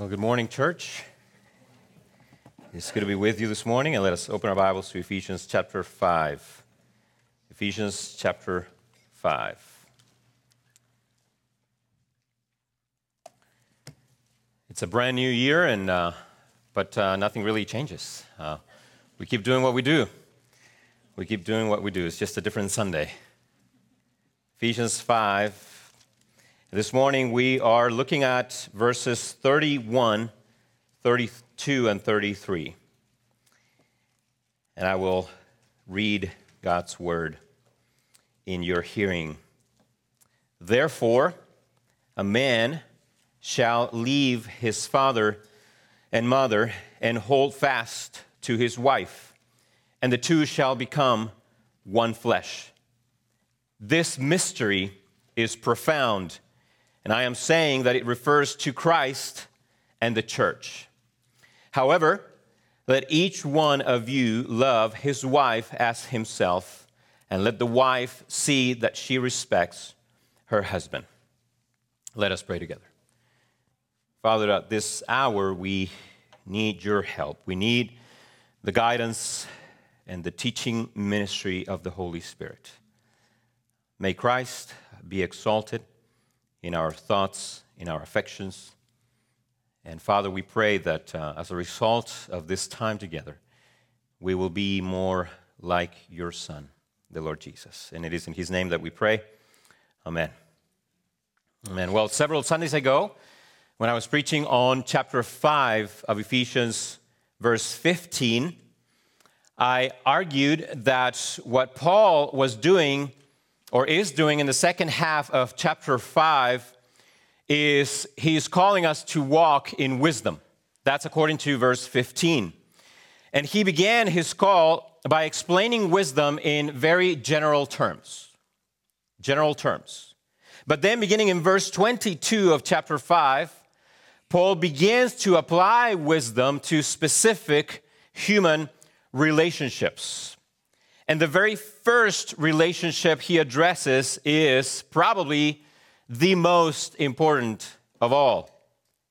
Well, good morning, church. It's good to be with you this morning, and let us open our Bibles to Ephesians chapter 5. Ephesians chapter 5. It's a brand new year, and, uh, but uh, nothing really changes. Uh, we keep doing what we do. We keep doing what we do. It's just a different Sunday. Ephesians 5. This morning we are looking at verses 31, 32, and 33. And I will read God's word in your hearing. Therefore, a man shall leave his father and mother and hold fast to his wife, and the two shall become one flesh. This mystery is profound and I am saying that it refers to Christ and the church. However, let each one of you love his wife as himself, and let the wife see that she respects her husband. Let us pray together. Father, at this hour, we need your help. We need the guidance and the teaching ministry of the Holy Spirit. May Christ be exalted in our thoughts, in our affections. And Father, we pray that uh, as a result of this time together, we will be more like your Son, the Lord Jesus. And it is in His name that we pray. Amen. Amen. Well, several Sundays ago, when I was preaching on chapter 5 of Ephesians, verse 15, I argued that what Paul was doing or is doing in the second half of chapter 5 is he's calling us to walk in wisdom. That's according to verse 15. And he began his call by explaining wisdom in very general terms. General terms. But then, beginning in verse 22 of chapter 5, Paul begins to apply wisdom to specific human relationships. And the very first relationship he addresses is probably the most important of all,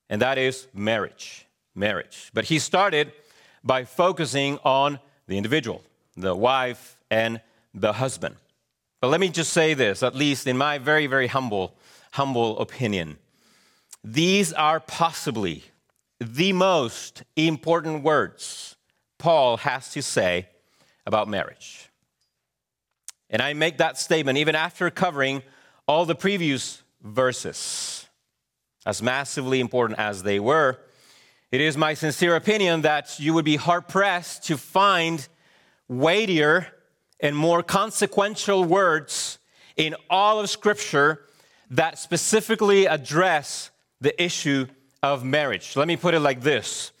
and that is marriage. Marriage. But he started by focusing on the individual, the wife and the husband. But let me just say this, at least in my very, very humble, humble opinion. These are possibly the most important words Paul has to say about marriage. And I make that statement even after covering all the previous verses, as massively important as they were. It is my sincere opinion that you would be hard pressed to find weightier and more consequential words in all of Scripture that specifically address the issue of marriage. Let me put it like this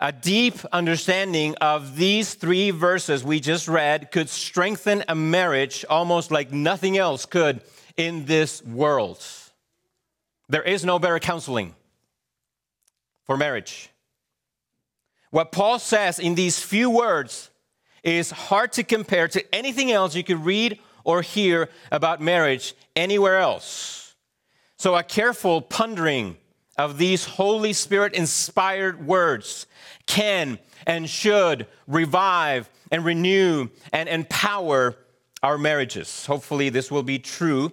a deep understanding of these three verses we just read could strengthen a marriage almost like nothing else could in this world. There is no better counseling for marriage. What Paul says in these few words is hard to compare to anything else you could read or hear about marriage anywhere else. So, a careful pondering of these Holy Spirit inspired words can and should revive and renew and empower our marriages. Hopefully, this will be true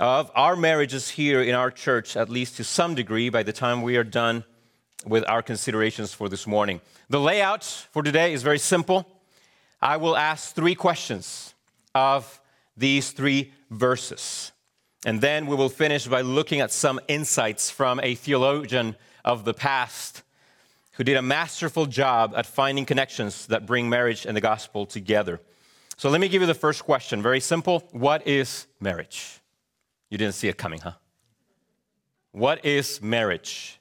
of our marriages here in our church, at least to some degree, by the time we are done with our considerations for this morning. The layout for today is very simple. I will ask three questions of these three verses. And then we will finish by looking at some insights from a theologian of the past who did a masterful job at finding connections that bring marriage and the gospel together. So let me give you the first question. Very simple. What is marriage? You didn't see it coming, huh? What is marriage?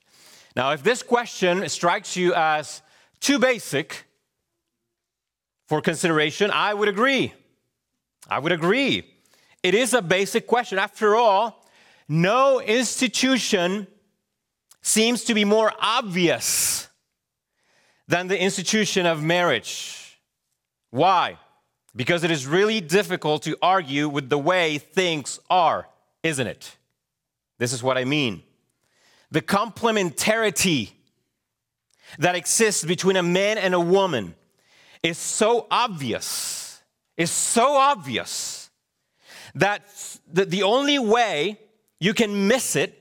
Now, if this question strikes you as too basic for consideration, I would agree. I would agree. It is a basic question. After all, no institution seems to be more obvious than the institution of marriage. Why? Because it is really difficult to argue with the way things are, isn't it? This is what I mean. the complementarity that exists between a man and a woman is so obvious, is so obvious that the only way you can miss it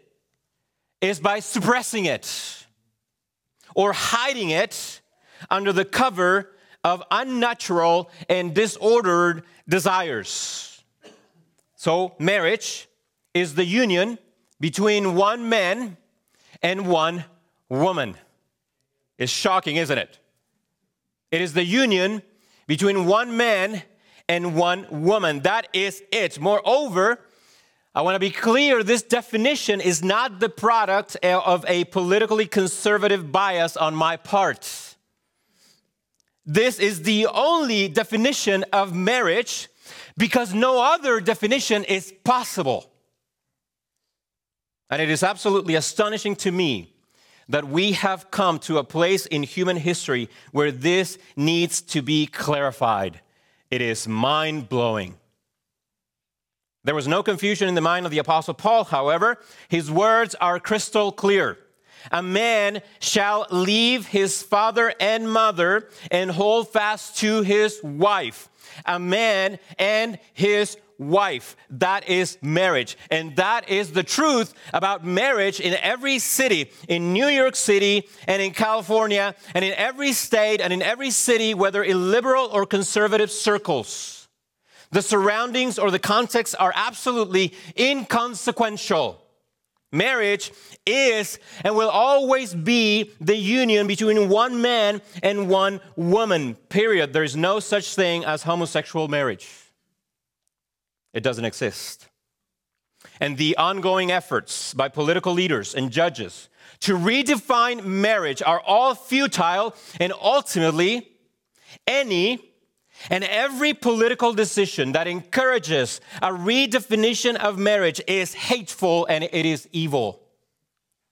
is by suppressing it or hiding it under the cover of unnatural and disordered desires. So, marriage is the union between one man and one woman. It's shocking, isn't it? It is the union between one man and one woman. That is it. Moreover, I want to be clear this definition is not the product eh, of a politically conservative bias on my part. This is the only definition of marriage because no other definition is possible. And it is absolutely astonishing to me that we have come to a place in human history where this needs to be clarified. It is mind blowing. There was no confusion in the mind of the Apostle Paul, however. His words are crystal clear. A man shall leave his father and mother and hold fast to his wife. A man and his wife. That is marriage. And that is the truth about marriage in every city, in New York City and in California, and in every state and in every city, whether in liberal or conservative circles. The surroundings or the context are absolutely inconsequential. Marriage is and will always be the union between one man and one woman, period. There is no such thing as homosexual marriage. It doesn't exist. And the ongoing efforts by political leaders and judges to redefine marriage are all futile, and ultimately, any and every political decision that encourages a redefinition of marriage is hateful and it is evil.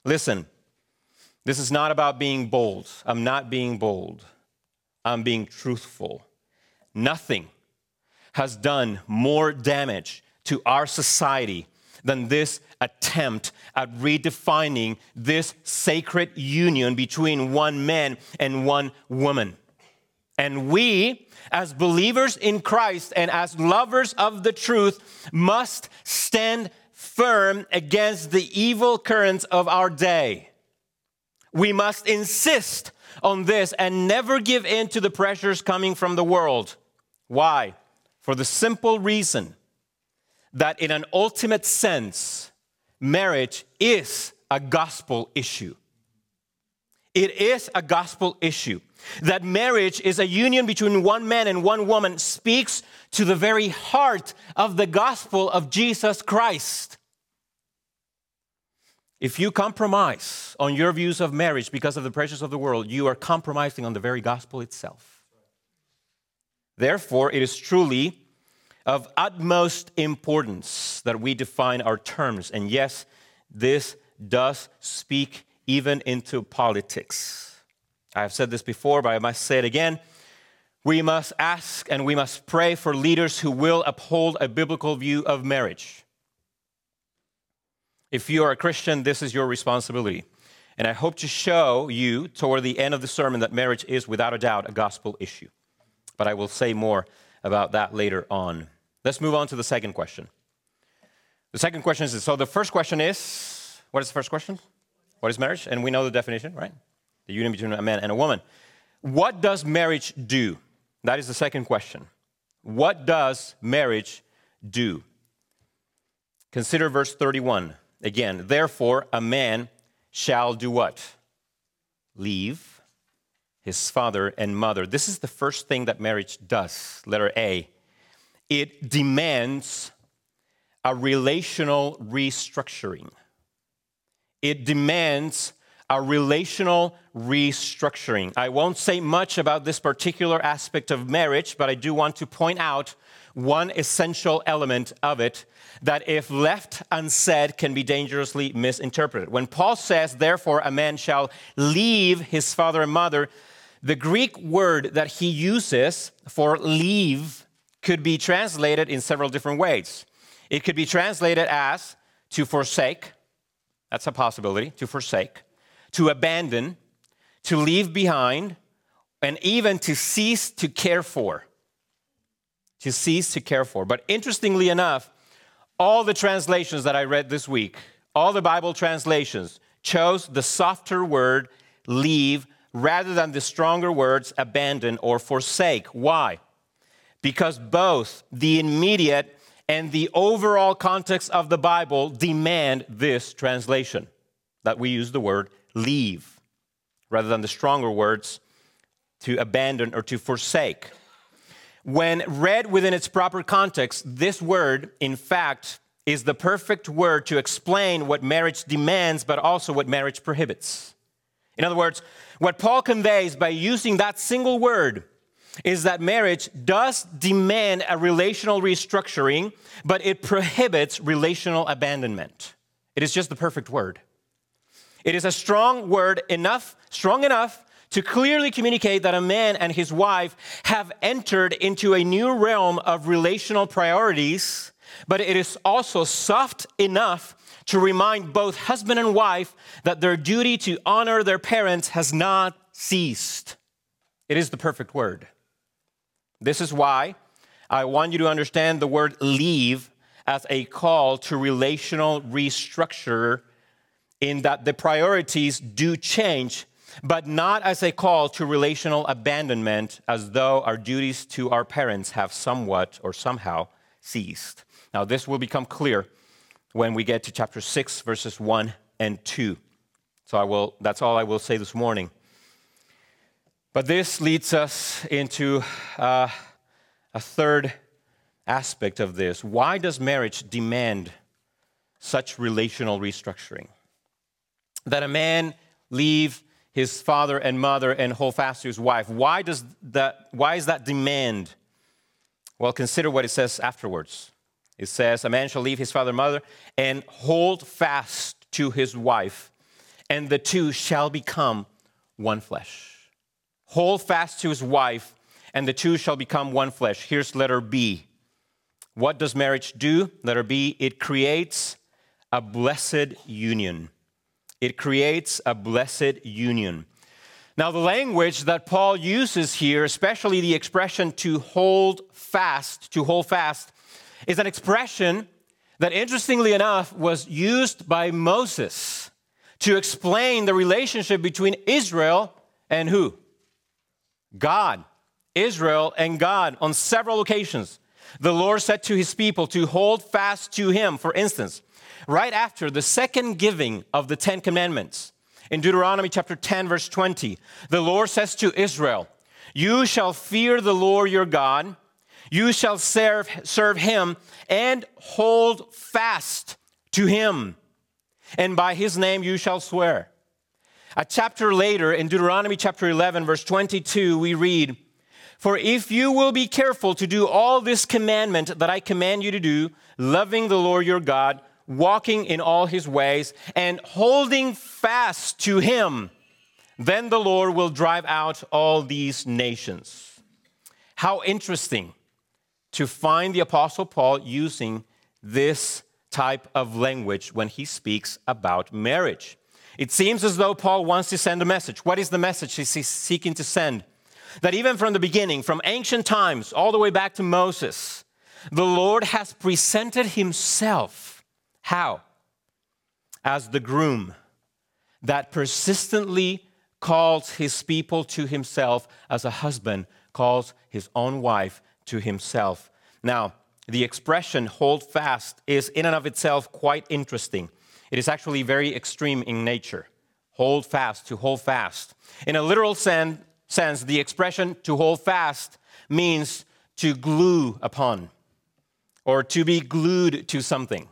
Listen, this is not about being bold. I'm not being bold. I'm being truthful. Nothing has done more damage to our society than this attempt at redefining this sacred union between one man and one woman. And we, as believers in Christ and as lovers of the truth, must stand firm against the evil currents of our day. We must insist on this and never give in to the pressures coming from the world. Why? For the simple reason that, in an ultimate sense, marriage is a gospel issue. It is a gospel issue. That marriage is a union between one man and one woman speaks to the very heart of the gospel of Jesus Christ. If you compromise on your views of marriage because of the pressures of the world, you are compromising on the very gospel itself. Therefore, it is truly of utmost importance that we define our terms. And yes, this does speak even into politics. I have said this before, but I must say it again. We must ask and we must pray for leaders who will uphold a biblical view of marriage. If you are a Christian, this is your responsibility. And I hope to show you toward the end of the sermon that marriage is without a doubt a gospel issue but I will say more about that later on. Let's move on to the second question. The second question is so the first question is what is the first question? What is marriage? And we know the definition, right? The union between a man and a woman. What does marriage do? That is the second question. What does marriage do? Consider verse 31 again. Therefore, a man shall do what? Leave his father and mother. This is the first thing that marriage does. Letter A. It demands a relational restructuring. It demands a relational restructuring. I won't say much about this particular aspect of marriage, but I do want to point out one essential element of it that, if left unsaid, can be dangerously misinterpreted. When Paul says, Therefore, a man shall leave his father and mother, the Greek word that he uses for leave could be translated in several different ways. It could be translated as to forsake, that's a possibility, to forsake, to abandon, to leave behind, and even to cease to care for. To cease to care for. But interestingly enough, all the translations that I read this week, all the Bible translations, chose the softer word leave rather than the stronger words abandon or forsake. Why? Because both the immediate and the overall context of the Bible demand this translation that we use the word leave rather than the stronger words to abandon or to forsake. When read within its proper context, this word, in fact, is the perfect word to explain what marriage demands, but also what marriage prohibits. In other words, what Paul conveys by using that single word is that marriage does demand a relational restructuring, but it prohibits relational abandonment. It is just the perfect word. It is a strong word enough, strong enough to clearly communicate that a man and his wife have entered into a new realm of relational priorities, but it is also soft enough to remind both husband and wife that their duty to honor their parents has not ceased. It is the perfect word. This is why I want you to understand the word leave as a call to relational restructure, in that the priorities do change but not as a call to relational abandonment, as though our duties to our parents have somewhat or somehow ceased. Now, this will become clear when we get to chapter 6, verses 1 and 2. So I will, that's all I will say this morning. But this leads us into uh, a third aspect of this. Why does marriage demand such relational restructuring? That a man leave his father and mother and hold fast to his wife. Why, does that, why is that demand? Well, consider what it says afterwards. It says, A man shall leave his father and mother and hold fast to his wife, and the two shall become one flesh. Hold fast to his wife, and the two shall become one flesh. Here's letter B. What does marriage do? Letter B, it creates a blessed union it creates a blessed union. Now, the language that Paul uses here, especially the expression to hold fast, to hold fast, is an expression that, interestingly enough, was used by Moses to explain the relationship between Israel and who? God. Israel and God on several occasions. The Lord said to his people to hold fast to him, for instance right after the second giving of the Ten Commandments. In Deuteronomy chapter 10, verse 20, the Lord says to Israel, You shall fear the Lord your God, you shall serve, serve him, and hold fast to him, and by his name you shall swear. A chapter later, in Deuteronomy chapter 11, verse 22, we read, For if you will be careful to do all this commandment that I command you to do, loving the Lord your God, walking in all his ways, and holding fast to him, then the Lord will drive out all these nations. How interesting to find the Apostle Paul using this type of language when he speaks about marriage. It seems as though Paul wants to send a message. What is the message he's seeking to send? That even from the beginning, from ancient times all the way back to Moses, the Lord has presented himself how? As the groom that persistently calls his people to himself, as a husband calls his own wife to himself. Now, the expression hold fast is in and of itself quite interesting. It is actually very extreme in nature. Hold fast, to hold fast. In a literal sen- sense, the expression to hold fast means to glue upon or to be glued to something.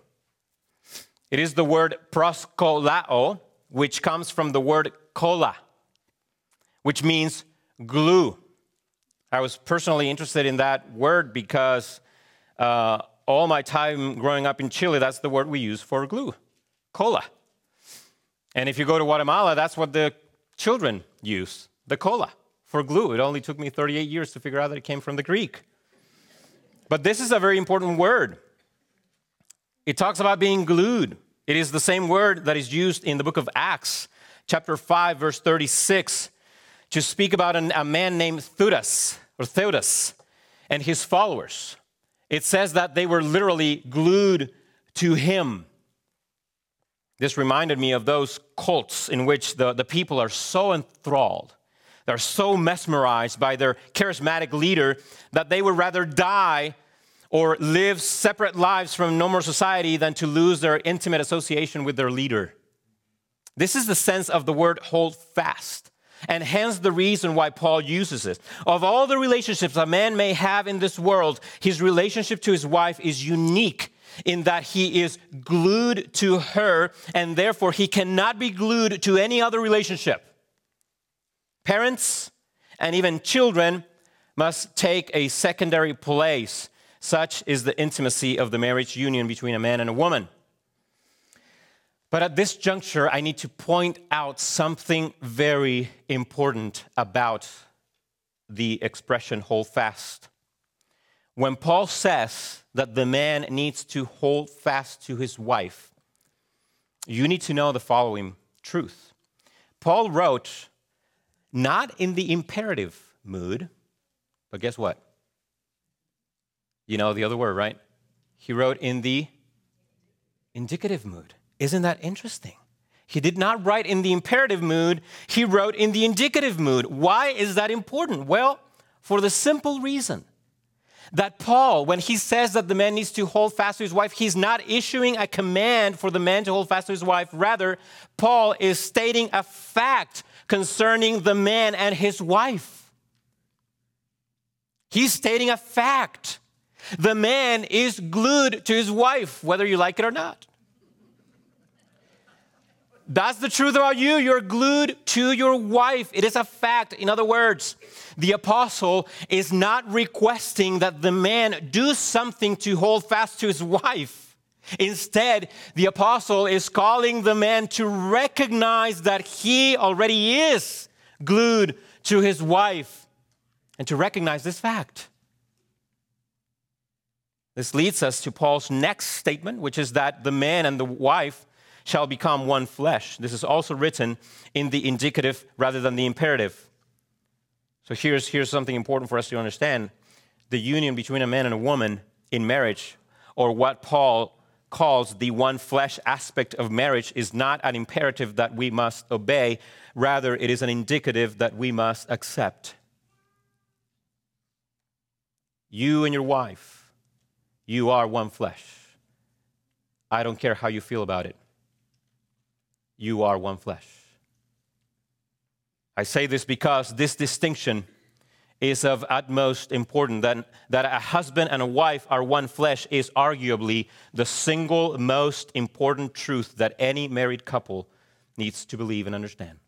It is the word proskolao, which comes from the word kola, which means glue. I was personally interested in that word because uh, all my time growing up in Chile, that's the word we use for glue, cola. And if you go to Guatemala, that's what the children use, the cola for glue. It only took me 38 years to figure out that it came from the Greek. But this is a very important word. It talks about being glued. It is the same word that is used in the book of Acts, chapter 5, verse 36, to speak about an, a man named Theudas or Theudas and his followers. It says that they were literally glued to him. This reminded me of those cults in which the, the people are so enthralled, they're so mesmerized by their charismatic leader that they would rather die or live separate lives from normal society than to lose their intimate association with their leader. This is the sense of the word hold fast, and hence the reason why Paul uses it. Of all the relationships a man may have in this world, his relationship to his wife is unique in that he is glued to her, and therefore he cannot be glued to any other relationship. Parents and even children must take a secondary place such is the intimacy of the marriage union between a man and a woman. But at this juncture, I need to point out something very important about the expression hold fast. When Paul says that the man needs to hold fast to his wife, you need to know the following truth. Paul wrote not in the imperative mood, but guess what? You know the other word, right? He wrote in the indicative mood. Isn't that interesting? He did not write in the imperative mood, he wrote in the indicative mood. Why is that important? Well, for the simple reason that Paul, when he says that the man needs to hold fast to his wife, he's not issuing a command for the man to hold fast to his wife. Rather, Paul is stating a fact concerning the man and his wife. He's stating a fact. The man is glued to his wife, whether you like it or not. That's the truth about you. You're glued to your wife. It is a fact. In other words, the apostle is not requesting that the man do something to hold fast to his wife. Instead, the apostle is calling the man to recognize that he already is glued to his wife and to recognize this fact. This leads us to Paul's next statement, which is that the man and the wife shall become one flesh. This is also written in the indicative rather than the imperative. So here's, here's something important for us to understand the union between a man and a woman in marriage, or what Paul calls the one flesh aspect of marriage, is not an imperative that we must obey, rather, it is an indicative that we must accept. You and your wife you are one flesh. I don't care how you feel about it. You are one flesh. I say this because this distinction is of utmost importance. That, that a husband and a wife are one flesh is arguably the single most important truth that any married couple needs to believe and understand.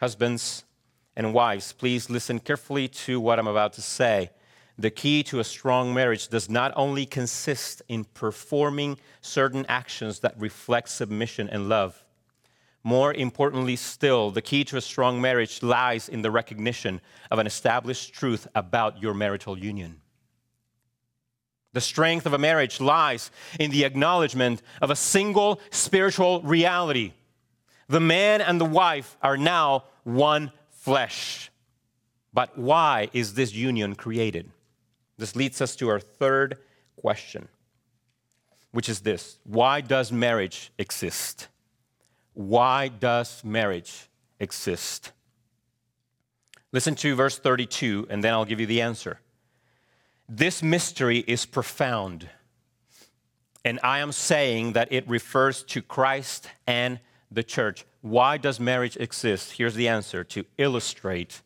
Husbands and wives, please listen carefully to what I'm about to say the key to a strong marriage does not only consist in performing certain actions that reflect submission and love. More importantly, still, the key to a strong marriage lies in the recognition of an established truth about your marital union. The strength of a marriage lies in the acknowledgement of a single spiritual reality. The man and the wife are now one flesh. But why is this union created? This leads us to our third question, which is this Why does marriage exist? Why does marriage exist? Listen to verse 32, and then I'll give you the answer. This mystery is profound, and I am saying that it refers to Christ and the church. Why does marriage exist? Here's the answer to illustrate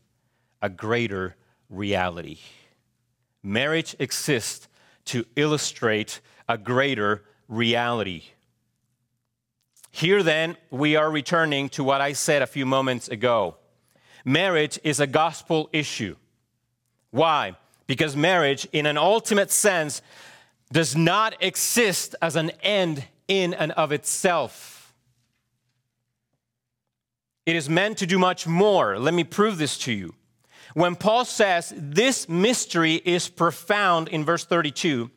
a greater reality. Marriage exists to illustrate a greater reality. Here, then, we are returning to what I said a few moments ago. Marriage is a gospel issue. Why? Because marriage, in an ultimate sense, does not exist as an end in and of itself. It is meant to do much more. Let me prove this to you. When Paul says this mystery is profound in verse 32,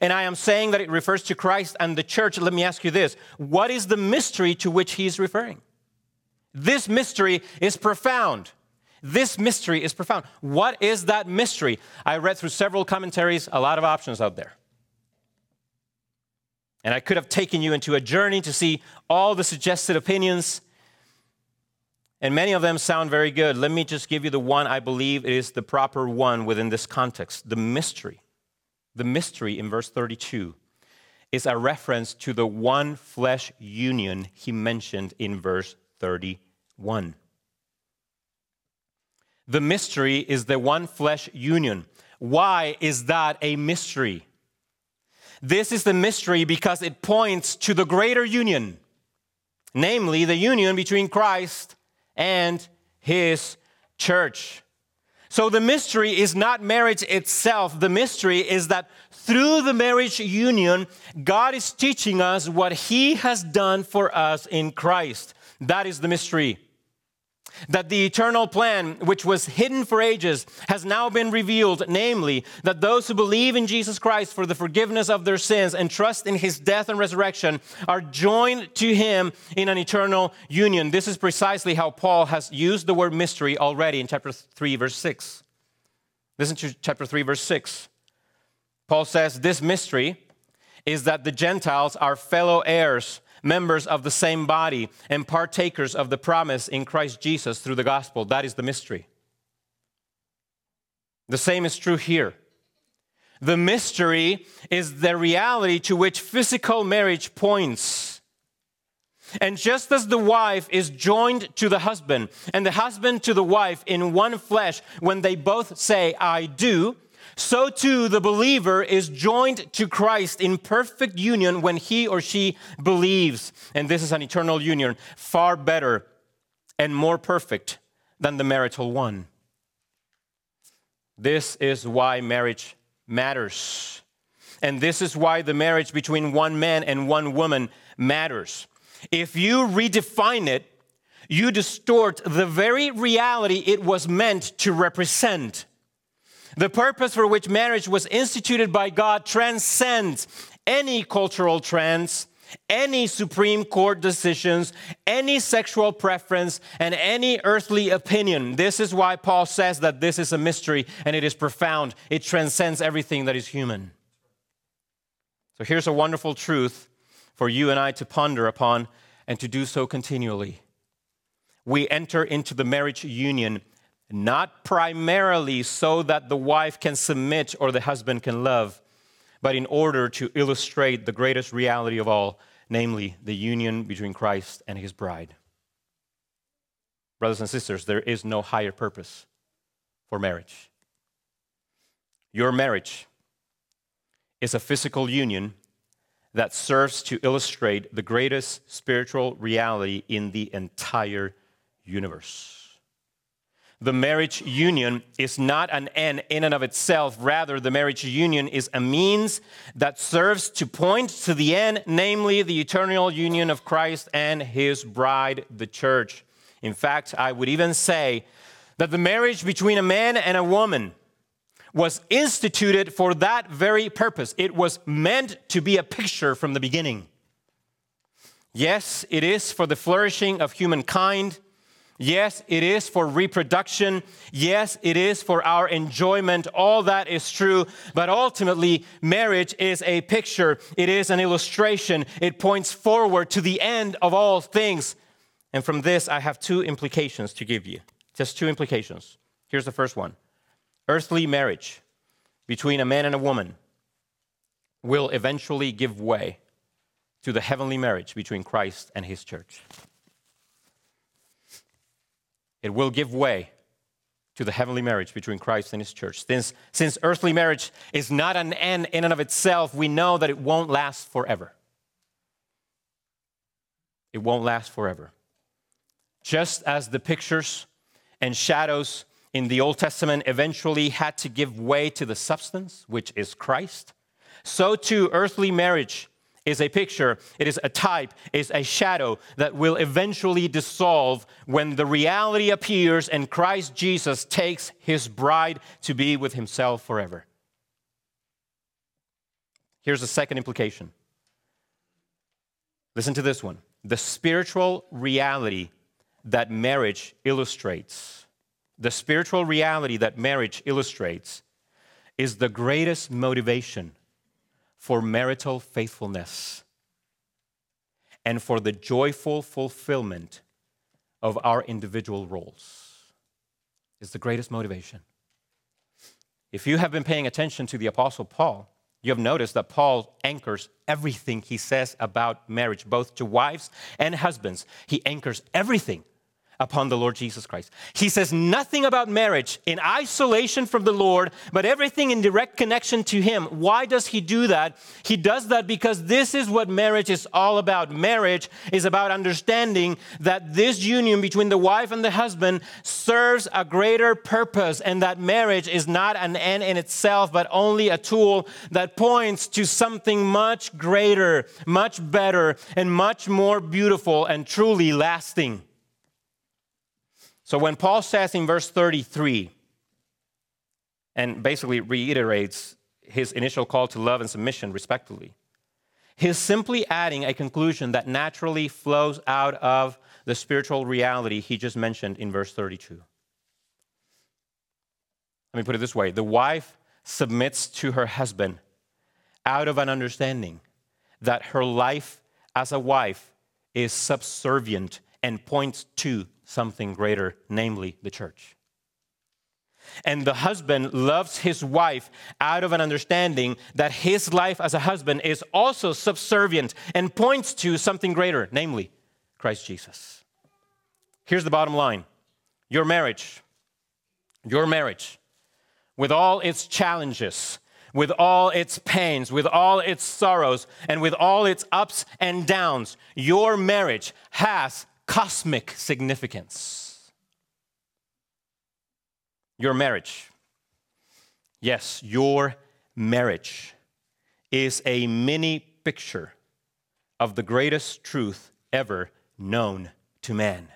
And I am saying that it refers to Christ and the church. Let me ask you this what is the mystery to which he is referring? This mystery is profound. This mystery is profound. What is that mystery? I read through several commentaries, a lot of options out there. And I could have taken you into a journey to see all the suggested opinions. And many of them sound very good. Let me just give you the one I believe is the proper one within this context the mystery. The mystery in verse 32 is a reference to the one flesh union he mentioned in verse 31. The mystery is the one flesh union. Why is that a mystery? This is the mystery because it points to the greater union, namely the union between Christ and his church. So the mystery is not marriage itself. The mystery is that through the marriage union, God is teaching us what he has done for us in Christ. That is the mystery that the eternal plan, which was hidden for ages, has now been revealed, namely, that those who believe in Jesus Christ for the forgiveness of their sins and trust in his death and resurrection are joined to him in an eternal union. This is precisely how Paul has used the word mystery already in chapter 3, verse 6. Listen to chapter 3, verse 6. Paul says, This mystery is that the Gentiles are fellow heirs members of the same body and partakers of the promise in Christ Jesus through the gospel. That is the mystery. The same is true here. The mystery is the reality to which physical marriage points. And just as the wife is joined to the husband and the husband to the wife in one flesh when they both say, I do, so too the believer is joined to Christ in perfect union when he or she believes. And this is an eternal union, far better and more perfect than the marital one. This is why marriage matters. And this is why the marriage between one man and one woman matters. If you redefine it, you distort the very reality it was meant to represent. The purpose for which marriage was instituted by God transcends any cultural trends, any Supreme Court decisions, any sexual preference, and any earthly opinion. This is why Paul says that this is a mystery and it is profound. It transcends everything that is human. So here's a wonderful truth for you and I to ponder upon and to do so continually. We enter into the marriage union not primarily so that the wife can submit or the husband can love, but in order to illustrate the greatest reality of all, namely the union between Christ and his bride. Brothers and sisters, there is no higher purpose for marriage. Your marriage is a physical union that serves to illustrate the greatest spiritual reality in the entire universe. The marriage union is not an end in and of itself. Rather, the marriage union is a means that serves to point to the end, namely the eternal union of Christ and his bride, the church. In fact, I would even say that the marriage between a man and a woman was instituted for that very purpose. It was meant to be a picture from the beginning. Yes, it is for the flourishing of humankind Yes, it is for reproduction. Yes, it is for our enjoyment. All that is true. But ultimately, marriage is a picture, it is an illustration. It points forward to the end of all things. And from this, I have two implications to give you. Just two implications. Here's the first one earthly marriage between a man and a woman will eventually give way to the heavenly marriage between Christ and his church it will give way to the heavenly marriage between Christ and his church. Since, since earthly marriage is not an end in and of itself, we know that it won't last forever. It won't last forever. Just as the pictures and shadows in the Old Testament eventually had to give way to the substance, which is Christ, so too earthly marriage is a picture, it is a type, is a shadow that will eventually dissolve when the reality appears and Christ Jesus takes his bride to be with himself forever. Here's the second implication. Listen to this one. The spiritual reality that marriage illustrates, the spiritual reality that marriage illustrates, is the greatest motivation for marital faithfulness and for the joyful fulfillment of our individual roles. Is the greatest motivation. If you have been paying attention to the Apostle Paul, you have noticed that Paul anchors everything he says about marriage, both to wives and husbands. He anchors everything upon the Lord Jesus Christ. He says nothing about marriage in isolation from the Lord, but everything in direct connection to Him. Why does He do that? He does that because this is what marriage is all about. Marriage is about understanding that this union between the wife and the husband serves a greater purpose, and that marriage is not an end in itself, but only a tool that points to something much greater, much better, and much more beautiful and truly lasting. So when Paul says in verse 33, and basically reiterates his initial call to love and submission, respectively, he's simply adding a conclusion that naturally flows out of the spiritual reality he just mentioned in verse 32. Let me put it this way the wife submits to her husband out of an understanding that her life as a wife is subservient and points to something greater, namely the church. And the husband loves his wife out of an understanding that his life as a husband is also subservient and points to something greater, namely Christ Jesus. Here's the bottom line your marriage, your marriage, with all its challenges, with all its pains, with all its sorrows, and with all its ups and downs, your marriage has cosmic significance. Your marriage, yes, your marriage is a mini picture of the greatest truth ever known to man.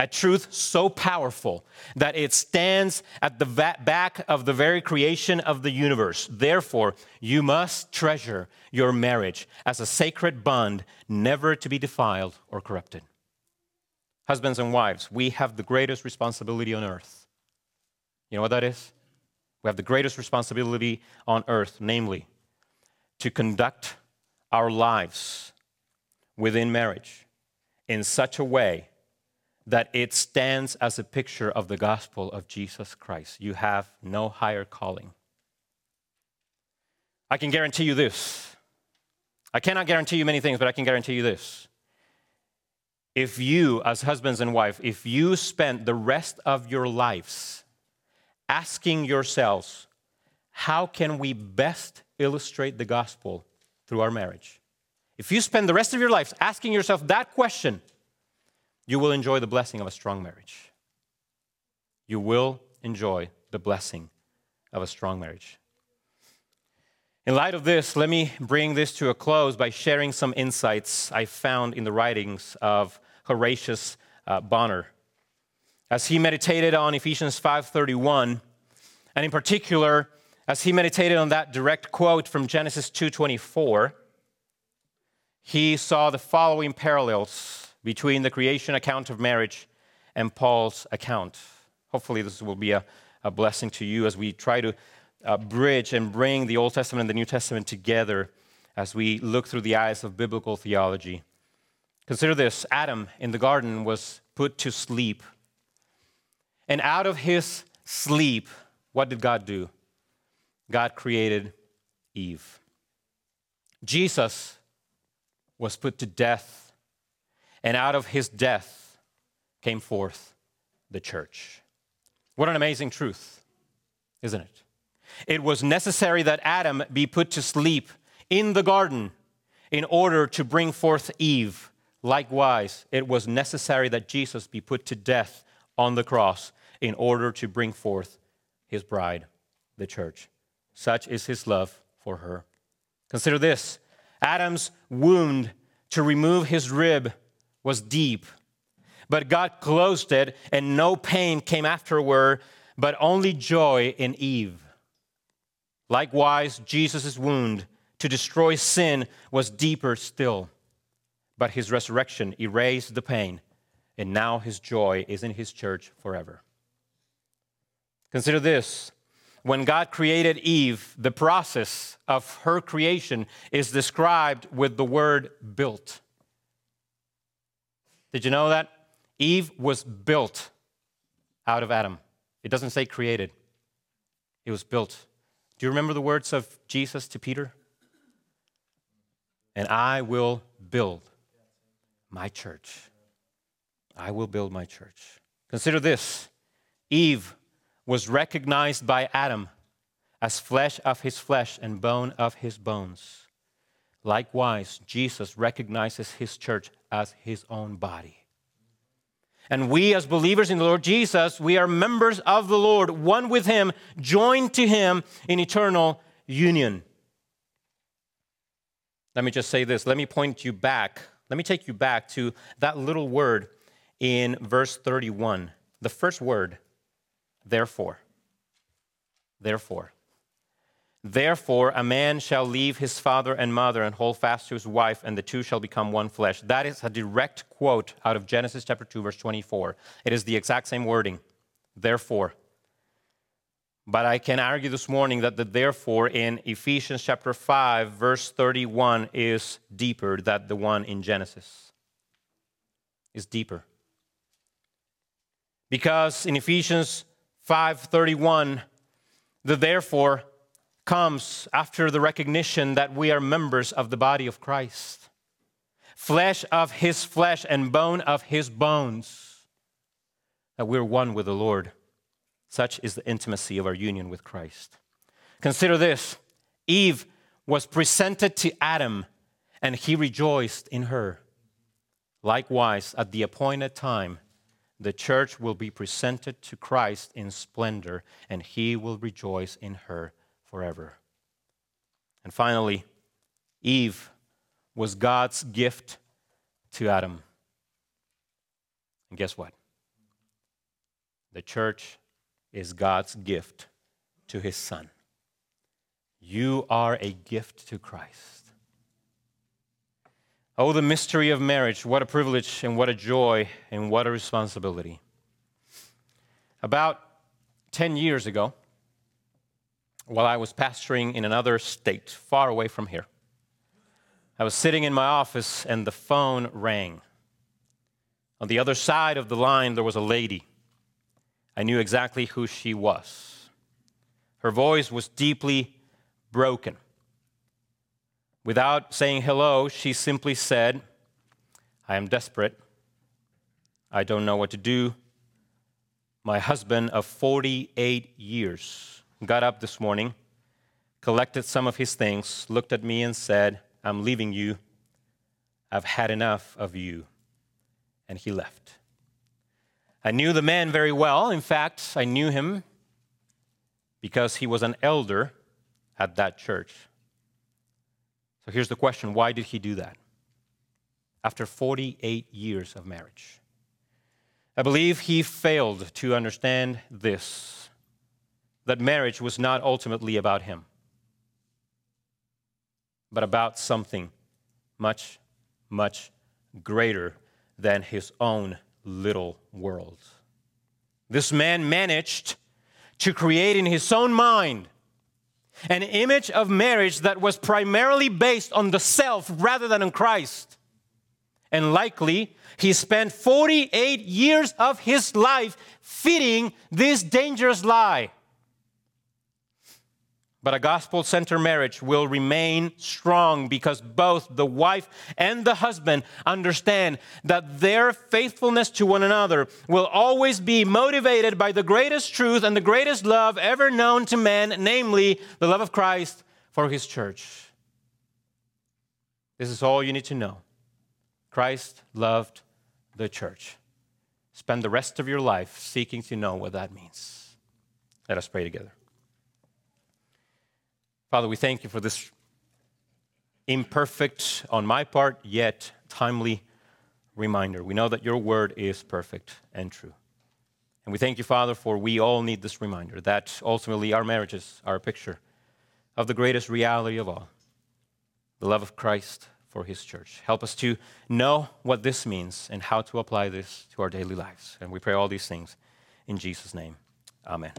A truth so powerful that it stands at the back of the very creation of the universe. Therefore, you must treasure your marriage as a sacred bond, never to be defiled or corrupted. Husbands and wives, we have the greatest responsibility on earth. You know what that is? We have the greatest responsibility on earth, namely, to conduct our lives within marriage in such a way that it stands as a picture of the gospel of Jesus Christ. You have no higher calling. I can guarantee you this. I cannot guarantee you many things, but I can guarantee you this. If you, as husbands and wife, if you spend the rest of your lives asking yourselves, how can we best illustrate the gospel through our marriage? If you spend the rest of your life asking yourself that question, you will enjoy the blessing of a strong marriage. You will enjoy the blessing of a strong marriage. In light of this, let me bring this to a close by sharing some insights I found in the writings of Horatius uh, Bonar. As he meditated on Ephesians 5:31, and in particular, as he meditated on that direct quote from Genesis 2:24, he saw the following parallels between the creation account of marriage and Paul's account. Hopefully, this will be a, a blessing to you as we try to uh, bridge and bring the Old Testament and the New Testament together as we look through the eyes of biblical theology. Consider this Adam in the garden was put to sleep. And out of his sleep, what did God do? God created Eve. Jesus was put to death and out of his death came forth the church. What an amazing truth, isn't it? It was necessary that Adam be put to sleep in the garden in order to bring forth Eve. Likewise, it was necessary that Jesus be put to death on the cross in order to bring forth his bride, the church. Such is his love for her. Consider this Adam's wound to remove his rib was deep. But God closed it, and no pain came afterward, but only joy in Eve. Likewise, Jesus' wound to destroy sin was deeper still. But his resurrection erased the pain, and now his joy is in his church forever. Consider this when God created Eve, the process of her creation is described with the word built. Did you know that? Eve was built out of Adam. It doesn't say created, it was built. Do you remember the words of Jesus to Peter? And I will build my church. I will build my church. Consider this Eve was recognized by Adam as flesh of his flesh and bone of his bones. Likewise, Jesus recognizes his church as his own body. And we, as believers in the Lord Jesus, we are members of the Lord, one with him, joined to him in eternal union. Let me just say this. Let me point you back. Let me take you back to that little word in verse 31. The first word, therefore. Therefore. Therefore, a man shall leave his father and mother and hold fast to his wife, and the two shall become one flesh. That is a direct quote out of Genesis chapter 2, verse 24. It is the exact same wording. Therefore. But I can argue this morning that the therefore in Ephesians chapter 5, verse 31 is deeper than the one in Genesis. Is deeper. Because in Ephesians 5:31, the therefore comes after the recognition that we are members of the body of Christ, flesh of his flesh and bone of his bones, that we're one with the Lord. Such is the intimacy of our union with Christ. Consider this Eve was presented to Adam, and he rejoiced in her. Likewise, at the appointed time, the church will be presented to Christ in splendor, and he will rejoice in her forever. And finally, Eve was God's gift to Adam. And guess what? The church is God's gift to his son. You are a gift to Christ. Oh, the mystery of marriage. What a privilege and what a joy and what a responsibility. About 10 years ago, while I was pastoring in another state far away from here. I was sitting in my office and the phone rang. On the other side of the line, there was a lady. I knew exactly who she was. Her voice was deeply broken. Without saying hello, she simply said, I am desperate. I don't know what to do. My husband of 48 years got up this morning, collected some of his things, looked at me, and said, I'm leaving you. I've had enough of you. And he left. I knew the man very well. In fact, I knew him because he was an elder at that church. So here's the question why did he do that? After 48 years of marriage, I believe he failed to understand this that marriage was not ultimately about him, but about something much, much greater than his own little world. This man managed to create in his own mind an image of marriage that was primarily based on the self rather than on Christ. And likely, he spent 48 years of his life feeding this dangerous lie. But a gospel centered marriage will remain strong because both the wife and the husband understand that their faithfulness to one another will always be motivated by the greatest truth and the greatest love ever known to man, namely the love of Christ for his church. This is all you need to know. Christ loved the church. Spend the rest of your life seeking to know what that means. Let us pray together. Father, we thank you for this imperfect, on my part, yet timely reminder. We know that your word is perfect and true. And we thank you, Father, for we all need this reminder that ultimately our marriages are a picture of the greatest reality of all the love of Christ for his church. Help us to know what this means and how to apply this to our daily lives. And we pray all these things in Jesus' name. Amen.